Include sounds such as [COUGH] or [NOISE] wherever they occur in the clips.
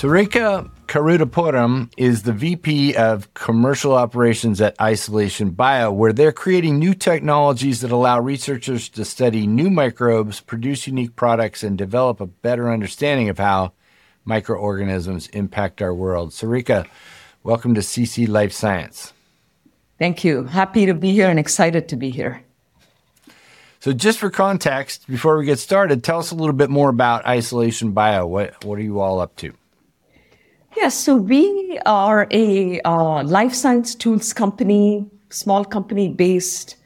Sarika Karudapuram is the VP of Commercial Operations at Isolation Bio, where they're creating new technologies that allow researchers to study new microbes, produce unique products, and develop a better understanding of how microorganisms impact our world. Sarika, welcome to CC Life Science. Thank you. Happy to be here and excited to be here. So, just for context, before we get started, tell us a little bit more about Isolation Bio. What, what are you all up to? Yes, so we are a uh, life science tools company, small company based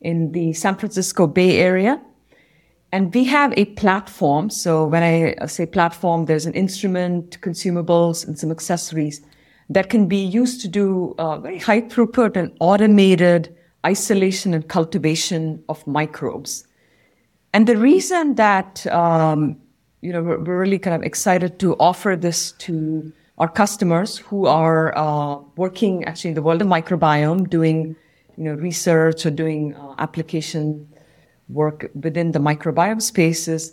in the San Francisco Bay Area. And we have a platform. So when I say platform, there's an instrument, consumables, and some accessories that can be used to do uh, very high throughput and automated isolation and cultivation of microbes. And the reason that um, you know we're, really kind of excited to offer this to our customers who are uh, working actually in the world of microbiome, doing you know research or doing uh, application work within the microbiome spaces.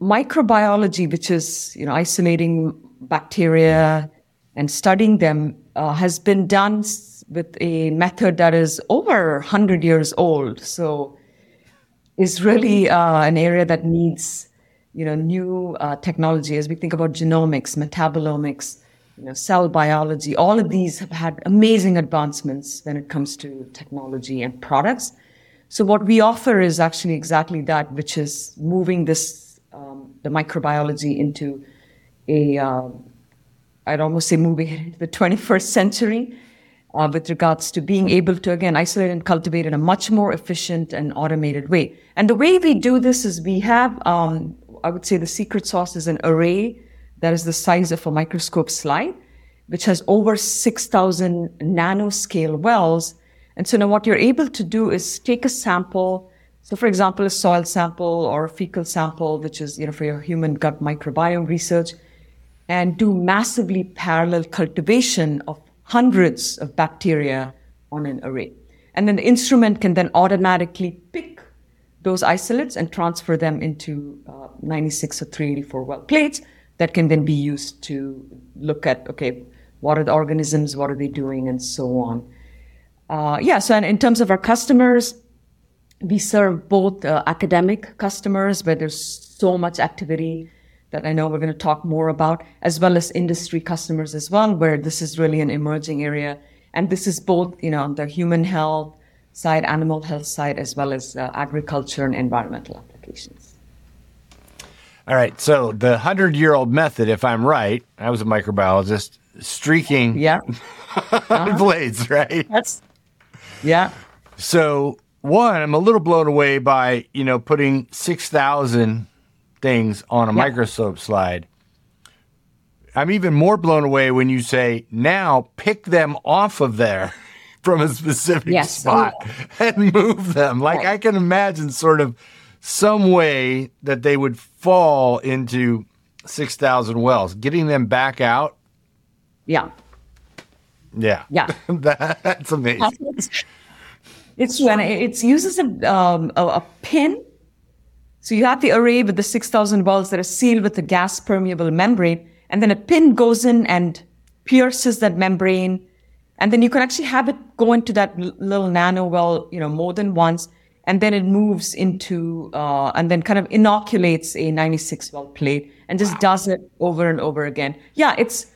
Microbiology, which is you know isolating bacteria and studying them, uh, has been done with a method that is over 100 years old. So is really uh, an area that needs, you know, new uh, technology as we think about genomics, metabolomics, you know, cell biology. All of these have had amazing advancements when it comes to technology and products. So what we offer is actually exactly that, which is moving this, um, the microbiology into a, uh, I'd almost say moving into the [LAUGHS] 21st century uh, with regards to being able to, again, isolate and cultivate in a much more efficient and automated way. And the way we do this is we have, um, I would say the secret sauce is an array that is the size of a microscope slide, which has over 6,000 nanoscale wells. And so now what you're able to do is take a sample. So for example, a soil sample or a fecal sample, which is, you know, for your human gut microbiome research and do massively parallel cultivation of hundreds of bacteria on an array. And then the instrument can then automatically pick those isolates and transfer them into uh, 96 or 384 well plates that can then be used to look at, okay, what are the organisms, what are they doing, and so on. Uh, yeah, so and in terms of our customers, we serve both uh, academic customers where there's so much activity that I know we're going to talk more about, as well as industry customers as well, where this is really an emerging area. And this is both, you know, on the human health side, animal health side, as well as uh, agriculture and environmental applications. All right. So the hundred year old method, if I'm right, I was a microbiologist, streaking yeah. [LAUGHS] uh-huh. blades, right? That's yeah. So one, I'm a little blown away by, you know, putting six thousand things on a yep. microscope slide. I'm even more blown away when you say, now pick them off of there from a specific yes. spot [LAUGHS] and move them. Like right. I can imagine sort of some way that they would fall into 6,000 wells, getting them back out. Yeah. Yeah. Yeah. [LAUGHS] That's amazing. It's, when it uses a, um, a, a pin so you have the array with the 6,000 wells that are sealed with a gas permeable membrane, and then a pin goes in and pierces that membrane. And then you can actually have it go into that little nano well, you know, more than once. And then it moves into, uh, and then kind of inoculates a 96 well plate and just wow. does it over and over again. Yeah, it's,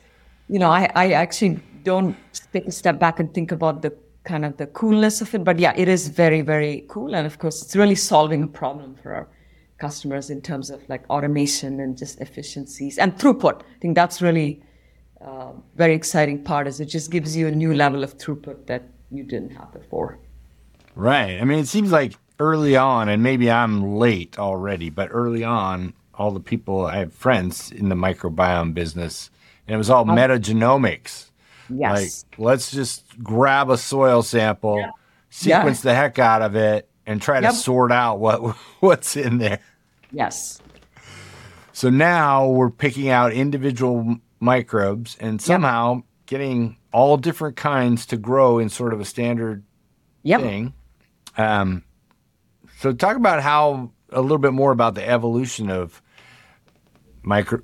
you know, I, I actually don't take a step back and think about the kind of the coolness of it. But yeah, it is very, very cool. And of course, it's really solving a problem for our customers in terms of like automation and just efficiencies and throughput. I think that's really uh, very exciting part is it just gives you a new level of throughput that you didn't have before. Right. I mean, it seems like early on, and maybe I'm late already, but early on, all the people I have friends in the microbiome business, and it was all um, metagenomics. Yes. Like, let's just grab a soil sample, yeah. sequence yeah. the heck out of it, and try yep. to sort out what [LAUGHS] what's in there. Yes. So now we're picking out individual microbes and somehow yep. getting all different kinds to grow in sort of a standard yep. thing. Um, so talk about how a little bit more about the evolution of micro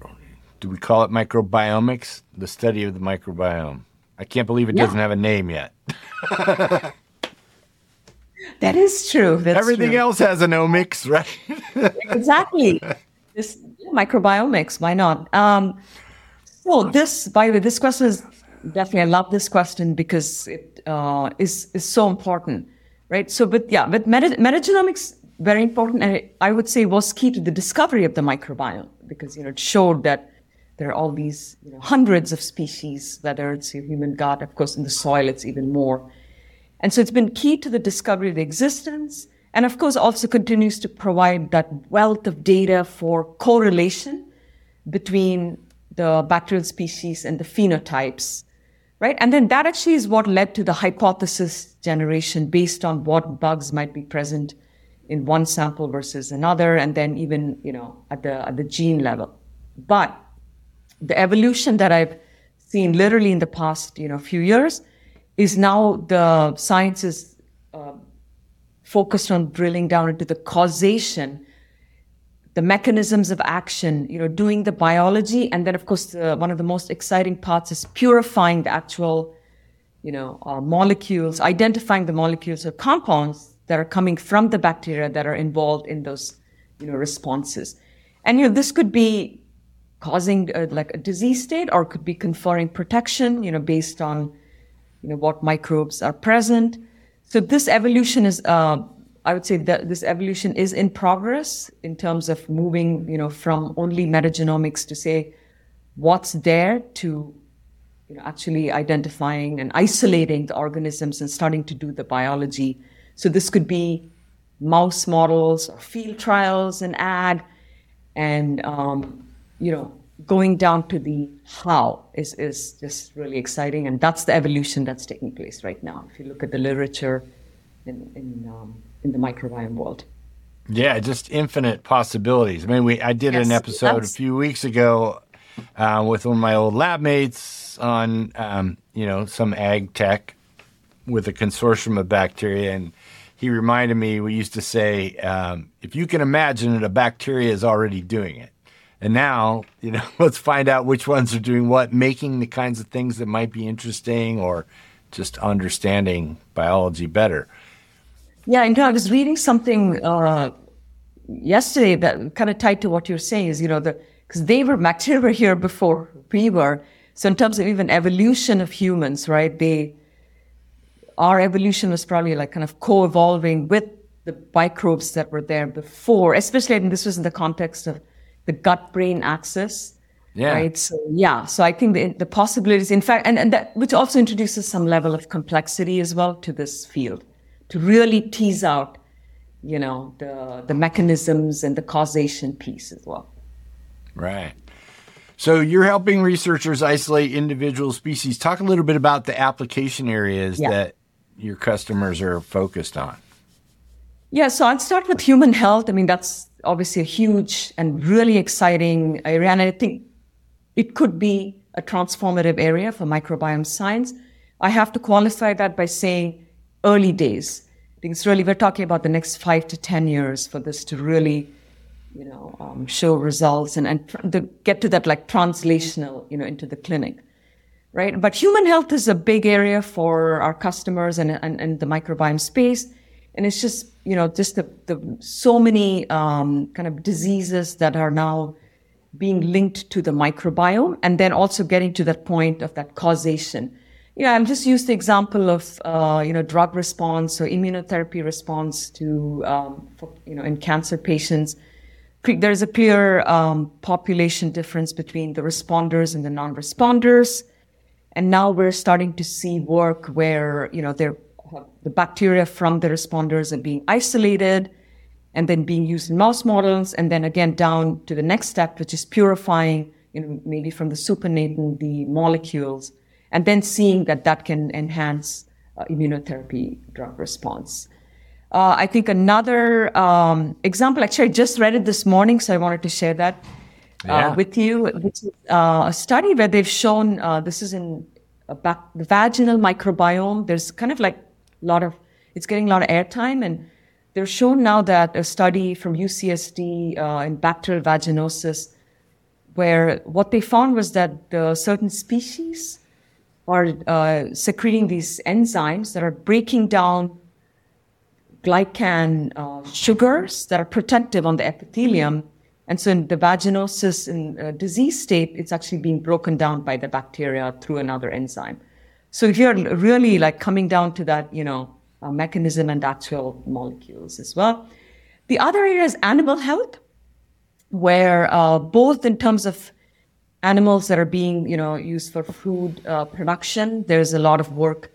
do we call it microbiomics? The study of the microbiome. I can't believe it Yeah. doesn't have a name yet. [LAUGHS] That is true. That's Everything true. else has an omics, right? [LAUGHS] exactly. This microbiomics. Why not? Um, so this, by the way, this question is definitely. I love this question because it uh, is is so important, right? So, but yeah, but meta, metagenomics very important, and I would say was key to the discovery of the microbiome because you know it showed that there are all these you know, hundreds of species, whether it's your human gut, of course, in the soil, it's even more. And so it's been key to the discovery of the existence, and of course also continues to provide that wealth of data for correlation between the bacterial species and the phenotypes, right? And then that actually is what led to the hypothesis generation based on what bugs might be present in one sample versus another, and then even you know at the at the gene level. But the evolution that I've seen literally in the past, you know, few years is now the science is uh, focused on drilling down into the causation, the mechanisms of action, you know, doing the biology, and then of course the, one of the most exciting parts is purifying the actual, you know, uh, molecules, identifying the molecules or compounds that are coming from the bacteria that are involved in those, you know, responses, and you know this could be causing uh, like a disease state or could be conferring protection, you know, based on, you know, what microbes are present. So this evolution is, uh, I would say that this evolution is in progress in terms of moving, you know, from only metagenomics to say what's there to, you know, actually identifying and isolating the organisms and starting to do the biology. So this could be mouse models or field trials and ag and um, you know going down to the how is is just really exciting and that's the evolution that's taking place right now if you look at the literature in in, um, in the microbiome world Yeah, just infinite possibilities. I mean, we I did an Yes, episode a few weeks ago uh, with one of my old lab mates on um, you know some ag tech with a consortium of bacteria, and he reminded me we used to say um, if you can imagine it, a bacteria is already doing it. And now, [LAUGHS] you know, let's find out which ones are doing what, making the kinds of things that might be interesting or just understanding biology better. Yeah and i was reading something uh, yesterday that kind of tied to what you're saying is you know the because they were bacteria were here before we were so in terms of even evolution of humans right they our evolution was probably like kind of co-evolving with the microbes that were there before, especially and this was in the context of the gut-brain axis. Yeah. Right. So yeah. So I think the, the possibilities, in fact, and, and that which also introduces some level of complexity as well to this field, to really tease out, you know, the the mechanisms and the causation piece as well. Right. So you're helping researchers isolate individual species. Talk a little bit about the application areas Yeah. that your customers are focused on. Yeah, so I'll start with human health. I mean, that's obviously a huge and really exciting area. And I think it could be a transformative area for microbiome science. I have to qualify that by saying early days. I think it's really, we're talking about the next five to 10 years for this to really, you know, um, show results and, and the, get to that like translational, you know, into the clinic right? But human health is a big area for our customers and, and, and the microbiome space. And it's just, you know, just the, the so many um, kind of diseases that are now being linked to the microbiome and then also getting to that point of that causation. Know, I'll just use the example of, uh, you know, drug response or immunotherapy response to, um, for, you know, in cancer patients there's a clear um, population difference between the responders and the non-responders. And now we're starting to see work where, you know, they're, the bacteria from the responders are being isolated and then being used in mouse models. And then again, down to the next step, which is purifying, you know, maybe from the supernatant, the molecules, and then seeing that that can enhance uh, immunotherapy drug response. Uh, I think another um, example, actually, I just read it this morning, so I wanted to share that Yeah. uh, with you, which is uh, a study where they've shown uh, this is in a bac- the vaginal microbiome. There's kind of like a lot of, it's getting a lot of airtime, and they're shown now that a study from UCSD uh, in bacterial vaginosis where what they found was that uh, certain species are uh, secreting these enzymes that are breaking down glycan uh, sugars that are protective on the epithelium. And so in the vaginosis in uh, disease state, it's actually being broken down by the bacteria through another enzyme. So here, really like coming down to that, you know, uh, mechanism and actual molecules as well. The other area is animal health, where uh, both in terms of animals that are being, you know, used for food uh, production, there's a lot of work,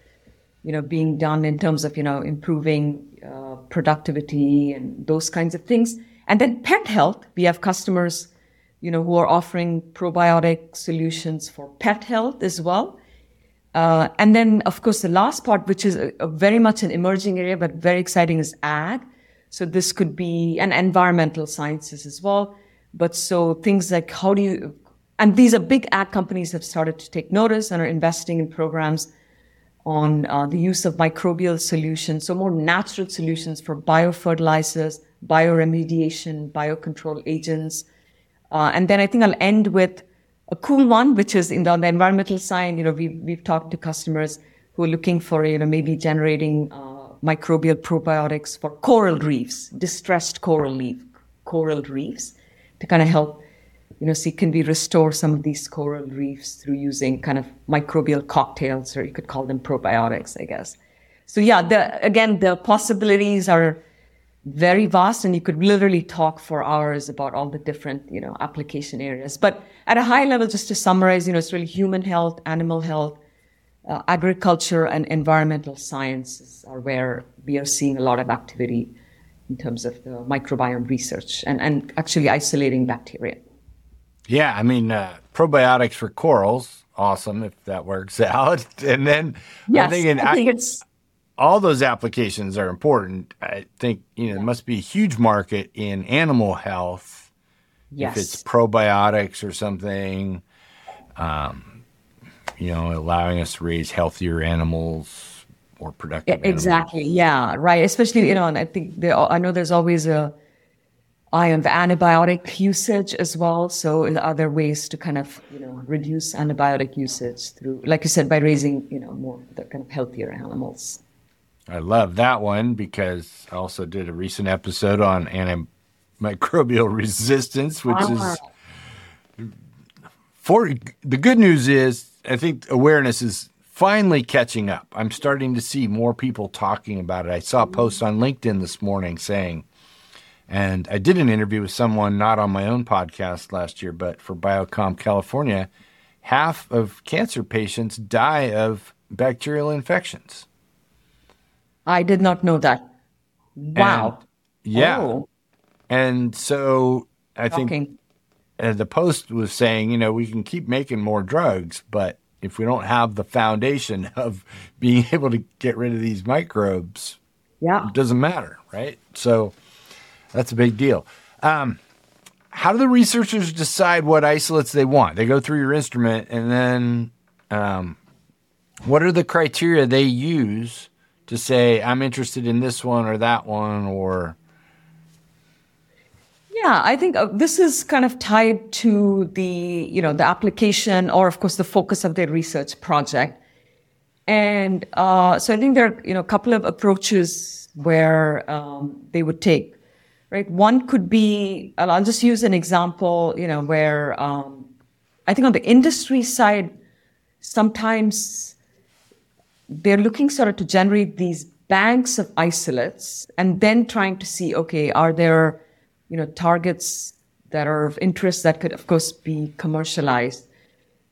you know, being done in terms of, you know, improving uh, productivity and those kinds of things. And then pet health, we have customers, you know, who are offering probiotic solutions for pet health as well. Uh, and then, of course, the last part, which is a, a very much an emerging area, but very exciting, is ag. So this could be an environmental sciences as well. But so things like how do you, and these are big ag companies have started to take notice and are investing in programs on uh, the use of microbial solutions, so more natural solutions for biofertilizers, bioremediation, biocontrol agents. Uh, and then I think I'll end with a cool one, which is in the, on the environmental side, you know, we've, we've talked to customers who are looking for, you know, maybe generating uh, microbial probiotics for coral reefs, distressed coral reef, coral reefs to kind of help, you know, see can we restore some of these coral reefs through using kind of microbial cocktails, or you could call them probiotics, I guess. So yeah, the, again, the possibilities are very vast and you could literally talk for hours about all the different you know application areas but at a high level just to summarize you know it's really human health animal health uh, agriculture and environmental sciences are where we are seeing a lot of activity in terms of the microbiome research and, and actually isolating bacteria yeah i mean uh, probiotics for corals awesome if that works [LAUGHS] out and then yes, i'm thinking i think it's all those applications are important. I think you know there must be a huge market in animal health. Yes. If it's probiotics or something, um, you know, allowing us to raise healthier animals, more productive. Yeah, exactly. Animals. Yeah. Right. Especially you know, and I think there, I know there's always a eye on the antibiotic usage as well. So are there ways to kind of you know reduce antibiotic usage through, like you said, by raising you know more the kind of healthier animals. I love that one because I also did a recent episode on antimicrobial [LAUGHS] resistance, which is ah. for the good news is I think awareness is finally catching up. I'm starting to see more people talking about it. I saw a post on LinkedIn this morning saying, and I did an interview with someone not on my own podcast last year, but for Biocom California. Half of cancer patients die of bacterial infections. I did not know that. Wow. And, yeah. Oh. And so I think uh, the post was saying, you know, we can keep making more drugs, but if we don't have the foundation [LAUGHS] of being able to get rid of these microbes, yeah, it doesn't matter, right? So that's a big deal. Um, how do the researchers decide what isolates they want? They go through your instrument, and then um, what are the criteria they use to say I'm interested in this one or that one or yeah, I think uh, this is kind of tied to the, you know, the application or of course the focus of their research project. And uh, so I think there are, you know, a couple of approaches where um, they would take, right? One could be, I'll just use an example, you know, where um, I think on the industry side, sometimes they're looking sort of to generate these banks of isolates and then trying to see, okay, are there, you know, targets that are of interest that could, of course, be commercialized.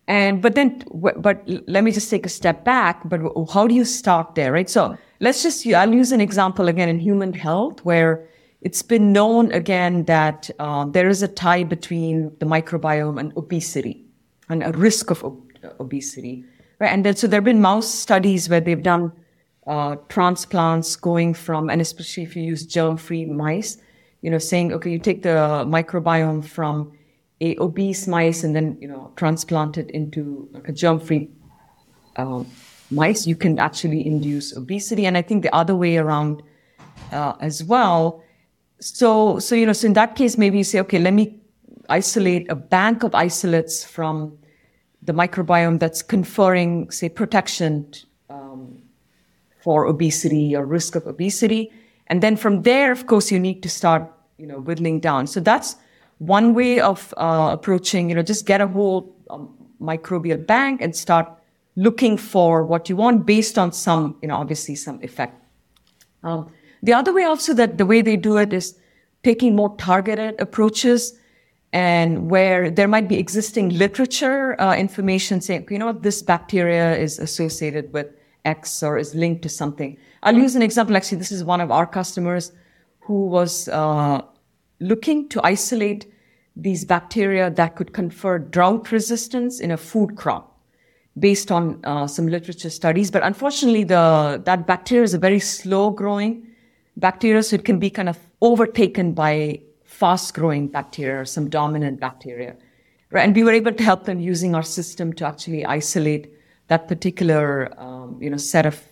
And, but then, but let me just take a step back. But how do you start there, right? So let's just, I'll use an example again in human health where it's been known again that uh, there is a tie between the microbiome and obesity and a risk of ob- obesity. Right? And then, so there have been mouse studies where they've done uh, transplants going from, and especially if you use germ-free mice, you know, saying, okay, you take the microbiome from a obese mice and then, you know, transplant it into a germ-free um, mice, you can actually induce obesity. And I think the other way around uh, as well. So, so, you know, so in that case, maybe you say, okay, let me isolate a bank of isolates from the microbiome that's conferring, say, protection um, for obesity or risk of obesity. And then from there, of course, you need to start, you know, whittling down. So that's one way of uh, approaching, you know, just get a whole um, microbial bank and start looking for what you want based on some, you know, obviously some effect. Um, the other way also that the way they do it is taking more targeted approaches and where there might be existing literature uh, information saying, you know what, this bacteria is associated with X or is linked to something. I'll use an example. Actually, this is one of our customers who was uh, looking to isolate these bacteria that could confer drought resistance in a food crop based on uh, some literature studies. But unfortunately, the, that bacteria is a very slow growing bacteria, so it can be kind of overtaken by fast growing bacteria or some dominant bacteria. Right? And we were able to help them using our system to actually isolate that particular um, you know, set of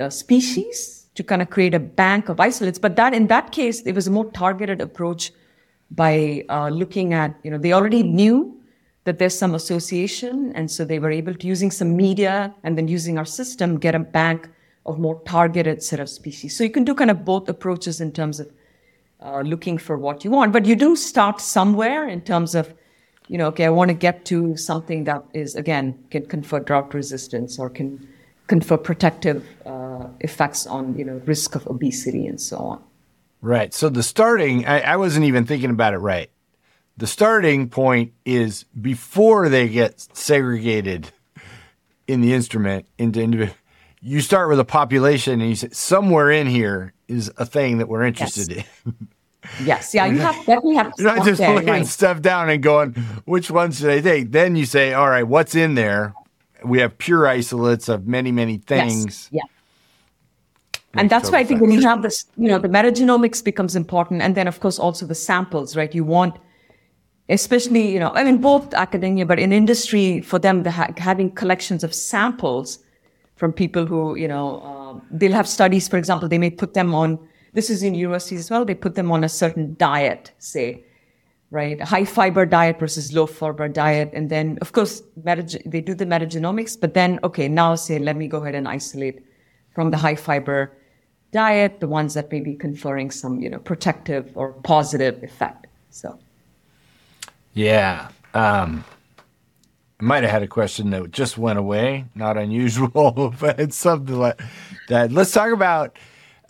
uh, species to kind of create a bank of isolates. But that in that case, it was a more targeted approach by uh, looking at, you know, they already knew that there's some association. And so they were able to, using some media and then using our system, get a bank of more targeted set of species. So you can do kind of both approaches in terms of uh, looking for what you want, but you do start somewhere in terms of, you know, okay, I want to get to something that is, again, can confer drought resistance or can confer protective uh, effects on, you know, risk of obesity and so on. Right. So the starting, I, I wasn't even thinking about it right the starting point is before they get segregated in the instrument into individual. You start with a population, and you say somewhere in here is a thing that we're interested yes. in. [LAUGHS] Yes, yeah, you have definitely have to. You're [LAUGHS] not just laying right. stuff down and going, which ones should I take? Then you say, all right, what's in there? We have pure isolates of many, many things. Yes. Yeah. and that's why I think when you have this, you know, the metagenomics becomes important. And then, of course, also the samples, right? You want especially, you know, I mean, both academia, but in industry, for them, the ha- having collections of samples from people who, you know, uh, they'll have studies, for example, they may put them on, this is in universities as well, they put them on a certain diet, say, right? High fiber diet versus low fiber diet. And then, of course, they do the metagenomics, but then, okay, now say, let me go ahead and isolate from the high fiber diet, the ones that may be conferring some, you know, protective or positive effect. So. Yeah. Um, might have had a question that just went away. Not unusual, [LAUGHS] but it's something like that. Let's talk about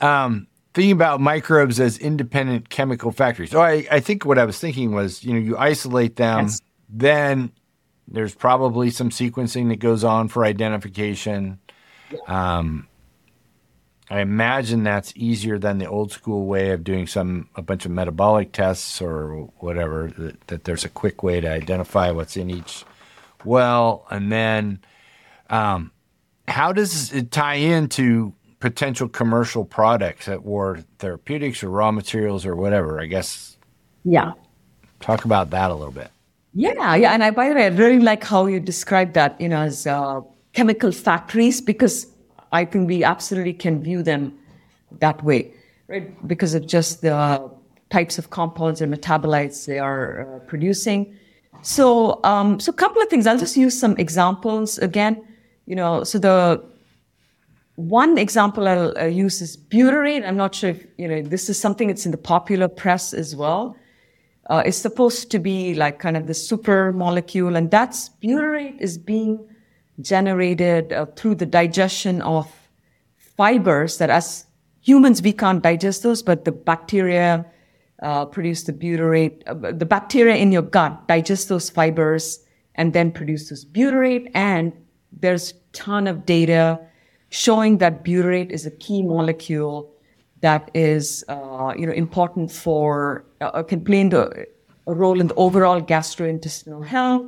um, thinking about microbes as independent chemical factories. So I, I think what I was thinking was, you know, you isolate them, yes. then there's probably some sequencing that goes on for identification. Um, I imagine that's easier than the old school way of doing some a bunch of metabolic tests or whatever. That, that there's a quick way to identify what's in each well, and then um, how does it tie into potential commercial products at War Therapeutics or raw materials or whatever? I guess. Yeah. Talk about that a little bit. Yeah, yeah, and I, by the way, I really like how you describe that, you know, as uh, chemical factories because I think we absolutely can view them that way, right? Because of just the types of compounds and metabolites they are uh, producing. So, um, so a couple of things. I'll just use some examples again. You know, so the one example I'll uh, use is butyrate. I'm not sure if you know this is something that's in the popular press as well. Uh, it's supposed to be like kind of the super molecule, and that's butyrate is being generated uh, through the digestion of fibers that as humans we can't digest those, but the bacteria uh, produce the butyrate. Uh, the bacteria in your gut digest those fibers and then produce this butyrate. And there's ton of data showing that butyrate is a key molecule that is, uh, you know, important for uh, can play into a role in the overall gastrointestinal health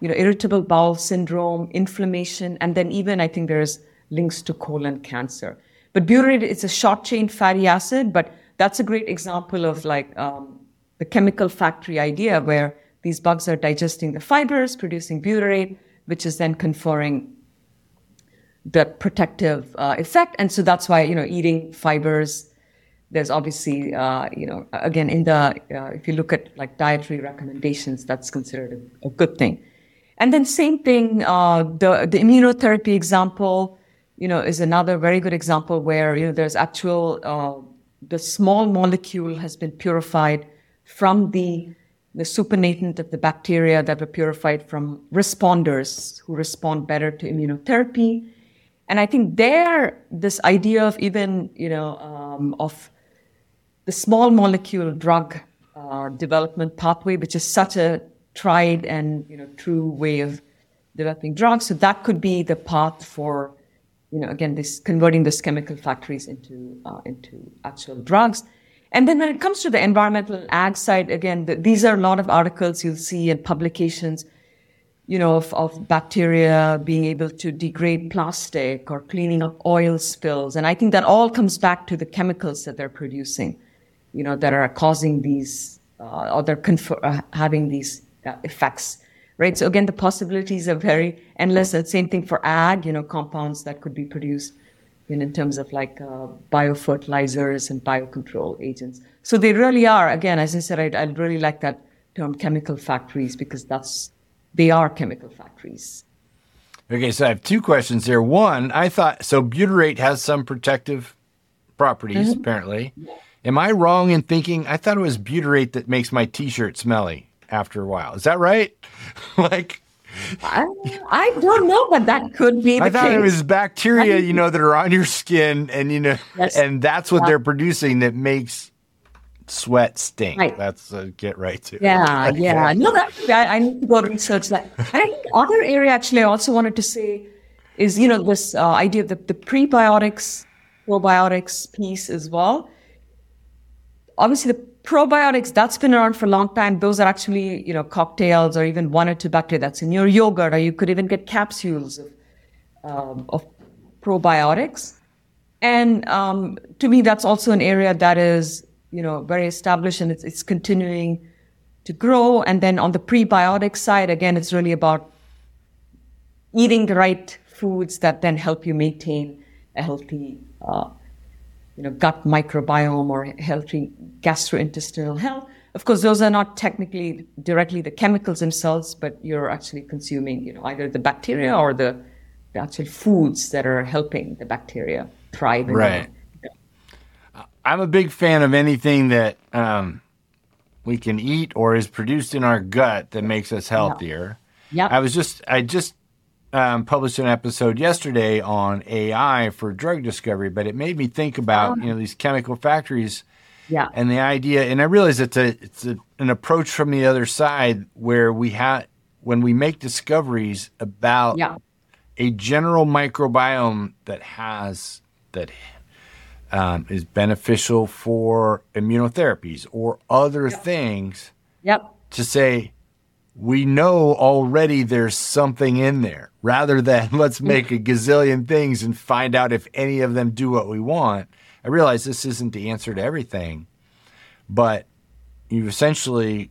you know, irritable bowel syndrome, inflammation, and then even I think there's links to colon cancer. But butyrate is a short chain fatty acid, but that's a great example of like um, the chemical factory idea where these bugs are digesting the fibers, producing butyrate, which is then conferring the protective uh, effect. And so that's why, you know, eating fibers there's obviously, uh, you know, again, in the, uh, if you look at like dietary recommendations, that's considered a, a good thing. And then same thing, uh, the, the immunotherapy example, you know, is another very good example where, you know, there's actual, uh, the small molecule has been purified from the, the supernatant of the bacteria that were purified from responders who respond better to immunotherapy. And I think there, this idea of even, you know, um, of the small molecule drug uh, development pathway, which is such a tried and you know true way of developing drugs. So that could be the path for you know again this converting these chemical factories into uh, into actual drugs. And then when it comes to the environmental ag side, again, the, these are a lot of articles you'll see in publications, you know, of, of bacteria being able to degrade plastic or cleaning up oil spills. And I think that all comes back to the chemicals that they're producing you know, that are causing these, uh, or they're confer- uh, having these uh, effects, right? So again, the possibilities are very endless. The same thing for ag, you know, compounds that could be produced in, in terms of like uh, biofertilizers and biocontrol agents. So they really are, again, as I said, I, I really like that term chemical factories because that's, they are chemical factories. Okay, so I have two questions here. One, I thought so butyrate has some protective properties, mm-hmm. apparently. Am I wrong in thinking I thought it was butyrate that makes my t-shirt smelly after a while? Is that right? [LAUGHS] like I, I, don't know, but that could be. The I thought case. it was bacteria, you know, that are on your skin, and you know, yes. and that's what yeah. they're producing that makes sweat stink. Right. That's uh, get right to. [LAUGHS] Yeah, yeah. No, that I, I, need to go research that. And I think other area actually I also wanted to say is you know this uh, idea of the, the prebiotics, probiotics piece as well obviously the probiotics that's been around for a long time. Those are actually you know cocktails or even one or two bacteria that's in your yogurt or you could even get capsules of, um, of probiotics. And um, to me that's also an area that is you know very established and it's, it's continuing to grow. And then on the prebiotic side again it's really about eating the right foods that then help you maintain a healthy uh, you know, gut microbiome or healthy gastrointestinal health. Of course, those are not technically directly the chemicals themselves, but you're actually consuming, you know, either the bacteria or the, the actual foods that are helping the bacteria thrive. Right. I'm a big fan of anything that um, we can eat or is produced in our gut that makes us healthier. Yeah. I was just I just um, published an episode yesterday on AI for drug discovery, but it made me think about oh. you know these chemical factories. Yeah. And the idea, and I realize it's a it's a, an approach from the other side where we have when we make discoveries about yeah. a general microbiome that has that um, is beneficial for immunotherapies or other yep. things. Yep. To say we know already there's something in there rather than [LAUGHS] let's hmm. make a gazillion things and find out if any of them do what we want. I realize this isn't the answer to everything, but you've essentially,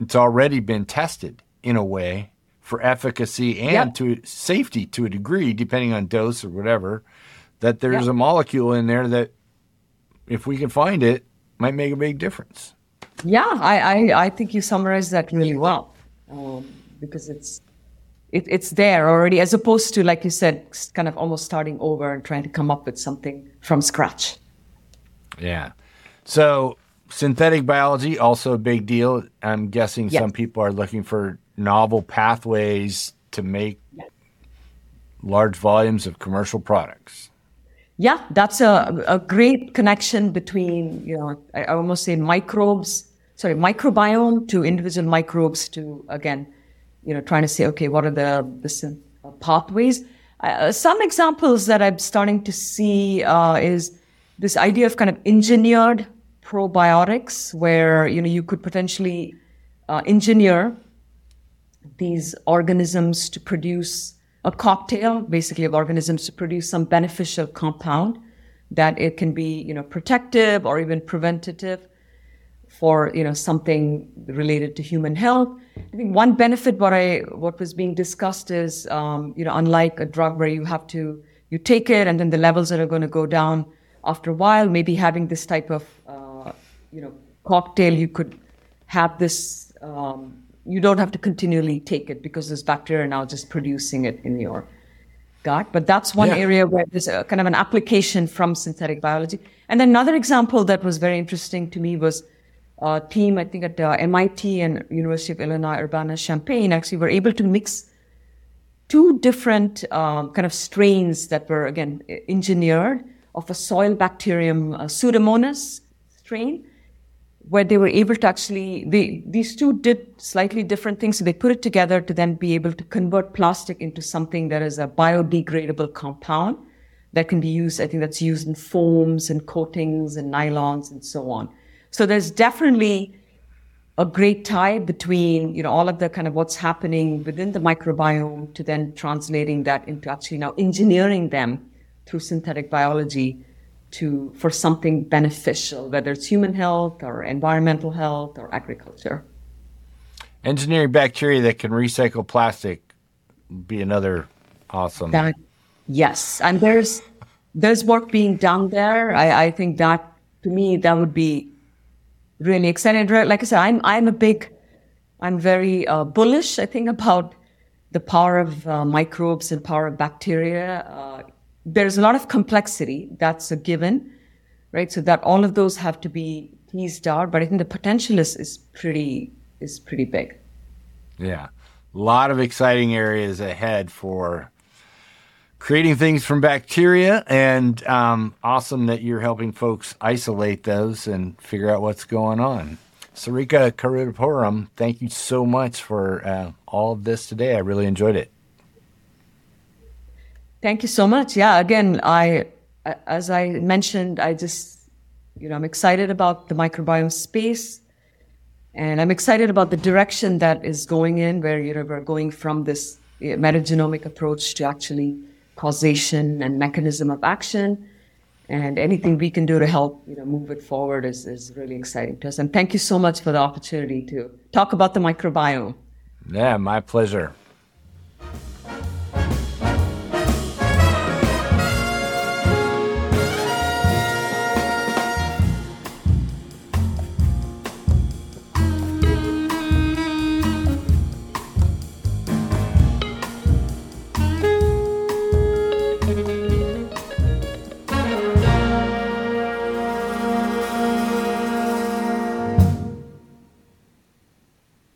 it's already been tested in a way for efficacy and yep. to safety to a degree, depending on dose or whatever, that there's yep. a molecule in there that, if we can find it, might make a big difference. Yeah, I, I, I think you summarized that really well um, because it's it, it's there already, as opposed to, like you said, kind of almost starting over and trying to come up with something from scratch. Yeah. So synthetic biology also a big deal. I'm guessing yes. some people are looking for novel pathways to make yes. large volumes of commercial products. Yeah, that's a, a great connection between, you know, I almost say microbes, sorry, microbiome to individual microbes to, again, you know, trying to say, okay, what are the, the uh, pathways? Uh, some examples that I'm starting to see uh, is this idea of kind of engineered probiotics, where you know you could potentially uh, engineer these organisms to produce a cocktail, basically of organisms to produce some beneficial compound that it can be you know protective or even preventative for you know something related to human health. I think one benefit what I what was being discussed is um, you know unlike a drug where you have to you take it and then the levels that are going to go down after a while, maybe having this type of, uh, you know, cocktail, you could have this. Um, you don't have to continually take it because this bacteria are now just producing it in your gut. But that's one Yeah. area where there's a kind of an application from synthetic biology. And another example that was very interesting to me was a team, I think at uh, MIT and University of Illinois Urbana-Champaign actually were able to mix two different um, kind of strains that were again engineered of a soil bacterium uh, pseudomonas strain where they were able to actually they, these two did slightly different things. So they put it together to then be able to convert plastic into something that is a biodegradable compound that can be used i think that's used in foams and coatings and nylons and so on so there's definitely a great tie between you know all of the kind of what's happening within the microbiome to then translating that into actually now engineering them through synthetic biology to for something beneficial whether it's human health or environmental health or agriculture Engineering bacteria that can recycle plastic would be another awesome. that yes and there's there's work being done there i, I think that to me that would be really exciting Re- like i said i'm i'm a big i'm very uh, bullish i think [LAUGHS] about the power of uh, microbes and power of bacteria. Uh, there's a lot of complexity that's a given right? So that all of those have to be teased out but i think the potential is is pretty is pretty big. Yeah. A lot of exciting areas ahead for creating things from bacteria, and um, awesome that you're helping folks isolate those and figure out what's going on. Sarika Karudapuram, thank you so much for uh, all of this today. I really enjoyed it. Thank you so much. Yeah, again, I, as I mentioned, I just, you know, I'm excited about the microbiome space, and I'm excited about the direction that is going in, where you know we're going from this metagenomic approach to actually causation and mechanism of action, and anything we can do to help, you know, move it forward is is really exciting to us. And thank you so much for the opportunity to talk about the microbiome. Yeah, my pleasure.